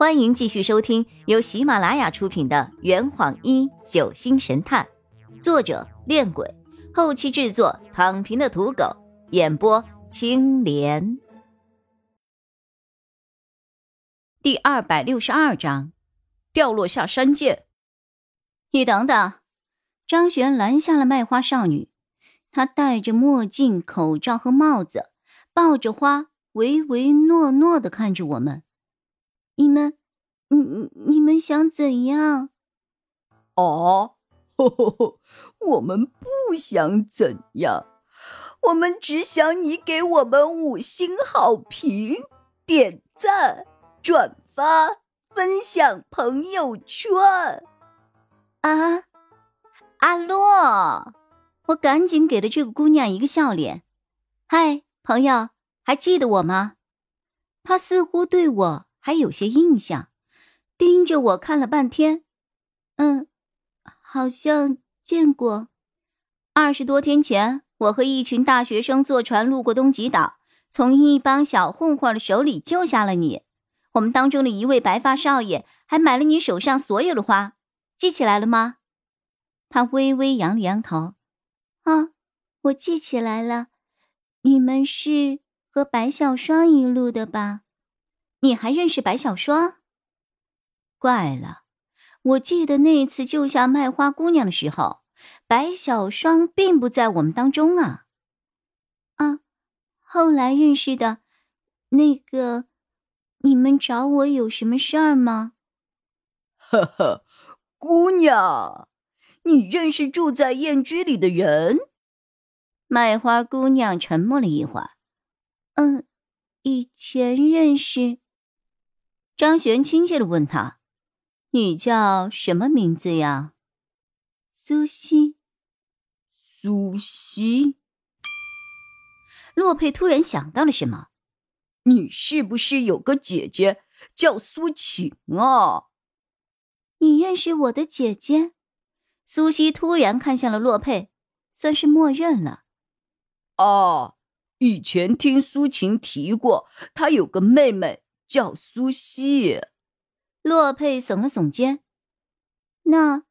欢迎继续收听由喜马拉雅出品的《圆谎一九星神探》，作者：恋鬼，后期制作：躺平的土狗，演播：青莲。第二百六十二章，掉落下山涧。你等等！张璇拦下了卖花少女，她戴着墨镜、口罩和帽子，抱着花，唯唯诺诺的看着我们。你们，你你们想怎样？哦，我们不想怎样，我们只想你给我们五星好评、点赞、转发、分享朋友圈。啊，阿洛，我赶紧给了这个姑娘一个笑脸。嗨，朋友，还记得我吗？她似乎对我。还有些印象，盯着我看了半天。嗯，好像见过。二十多天前，我和一群大学生坐船路过东极岛，从一帮小混混的手里救下了你。我们当中的一位白发少爷还买了你手上所有的花，记起来了吗？他微微扬了扬头。啊，我记起来了。你们是和白小霜一路的吧？你还认识白小霜？怪了，我记得那次救下卖花姑娘的时候，白小霜并不在我们当中啊。啊，后来认识的，那个，你们找我有什么事儿吗？呵呵，姑娘，你认识住在燕居里的人？卖花姑娘沉默了一会儿，嗯，以前认识。张璇亲切的问他：“你叫什么名字呀？”苏西。苏西。洛佩突然想到了什么：“你是不是有个姐姐叫苏晴啊？”你认识我的姐姐？苏西突然看向了洛佩，算是默认了。哦，以前听苏晴提过，她有个妹妹。叫苏西，洛佩耸了耸肩。那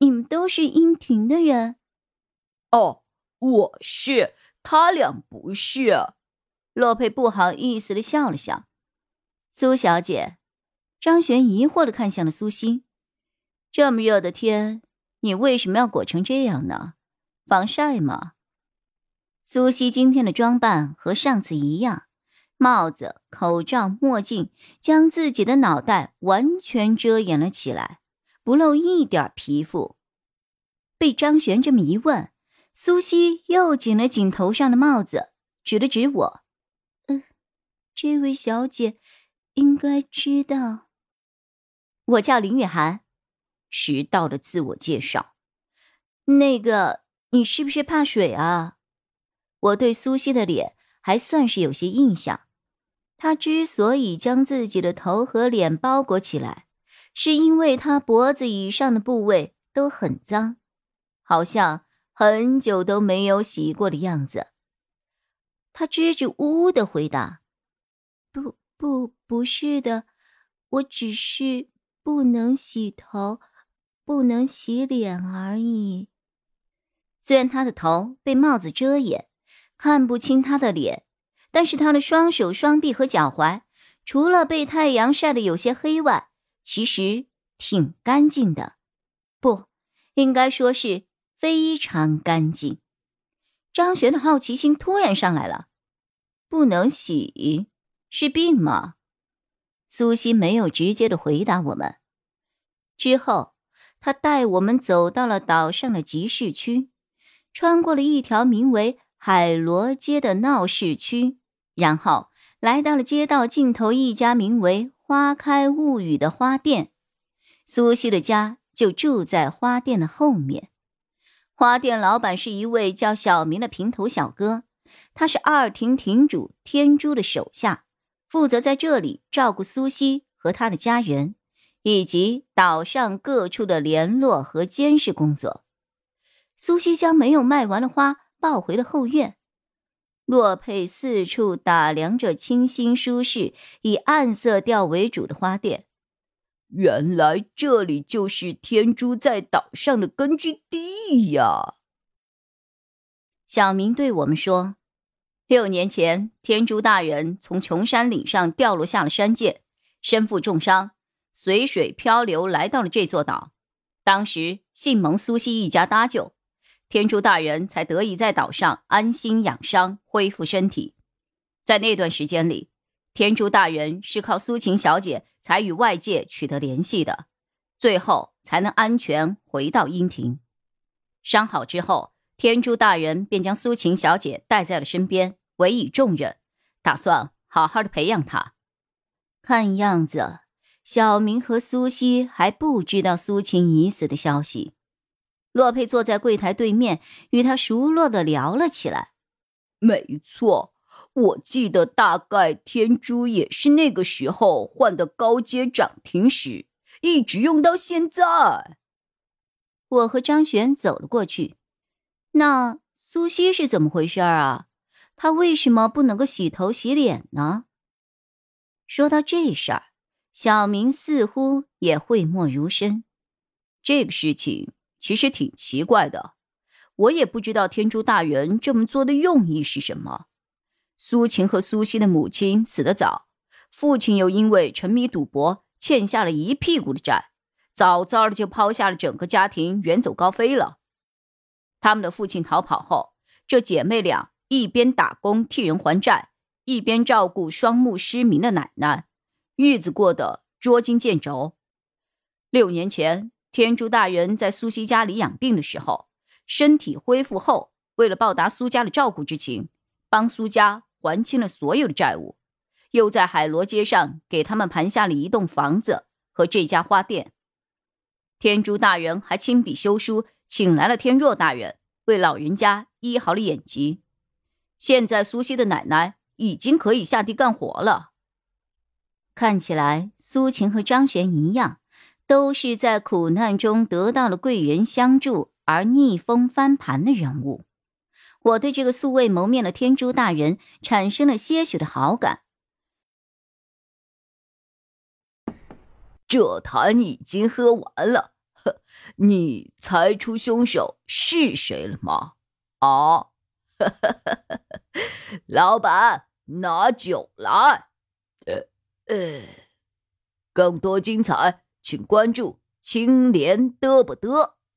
你们都是英婷的人？哦，我是，他俩不是。洛佩不好意思的笑了笑。苏小姐，张璇疑惑的看向了苏西。这么热的天，你为什么要裹成这样呢？防晒吗？苏西今天的装扮和上次一样。帽子、口罩、墨镜将自己的脑袋完全遮掩了起来，不露一点皮肤。被张璇这么一问，苏西又紧了紧头上的帽子，指了指我：“嗯，这位小姐应该知道，我叫林雨涵。”迟到的自我介绍。那个，你是不是怕水啊？我对苏西的脸还算是有些印象。他之所以将自己的头和脸包裹起来，是因为他脖子以上的部位都很脏，好像很久都没有洗过的样子。他支支吾吾的回答：“不，不，不是的，我只是不能洗头，不能洗脸而已。”虽然他的头被帽子遮掩，看不清他的脸。但是他的双手、双臂和脚踝，除了被太阳晒得有些黑外，其实挺干净的，不，应该说是非常干净。张璇的好奇心突然上来了，不能洗是病吗？苏西没有直接的回答我们。之后，他带我们走到了岛上的集市区，穿过了一条名为。海螺街的闹市区，然后来到了街道尽头一家名为“花开物语”的花店。苏西的家就住在花店的后面。花店老板是一位叫小明的平头小哥，他是二亭亭主天珠的手下，负责在这里照顾苏西和他的家人，以及岛上各处的联络和监视工作。苏西将没有卖完的花。抱回了后院，洛佩四处打量着清新舒适、以暗色调为主的花店，原来这里就是天珠在岛上的根据地呀！小明对我们说：“六年前，天珠大人从穷山岭上掉落下了山涧，身负重伤，随水漂流来到了这座岛。当时幸蒙苏西一家搭救，天珠大人才得以在岛上安心养伤，恢复身体。在那段时间里。”天珠大人是靠苏晴小姐才与外界取得联系的，最后才能安全回到阴庭。伤好之后，天珠大人便将苏晴小姐带在了身边，委以重任，打算好好的培养她。看样子，小明和苏西还不知道苏晴已死的消息。洛佩坐在柜台对面，与他熟络的聊了起来。没错。我记得大概天珠也是那个时候换的高阶涨停时，一直用到现在。我和张璇走了过去。那苏西是怎么回事啊？她为什么不能够洗头洗脸呢？说到这事儿，小明似乎也讳莫如深。这个事情其实挺奇怪的，我也不知道天珠大人这么做的用意是什么。苏晴和苏西的母亲死得早，父亲又因为沉迷赌博欠下了一屁股的债，早早的就抛下了整个家庭远走高飞了。他们的父亲逃跑后，这姐妹俩一边打工替人还债，一边照顾双目失明的奶奶，日子过得捉襟见肘。六年前，天珠大人在苏西家里养病的时候，身体恢复后，为了报答苏家的照顾之情，帮苏家。还清了所有的债务，又在海螺街上给他们盘下了一栋房子和这家花店。天珠大人还亲笔修书，请来了天若大人为老人家医好了眼疾。现在苏西的奶奶已经可以下地干活了。看起来苏晴和张璇一样，都是在苦难中得到了贵人相助而逆风翻盘的人物。我对这个素未谋面的天珠大人产生了些许的好感。这坛已经喝完了，呵 你猜出凶手是谁了吗？啊，老板，拿酒来。呃呃，更多精彩，请关注青莲嘚不嘚。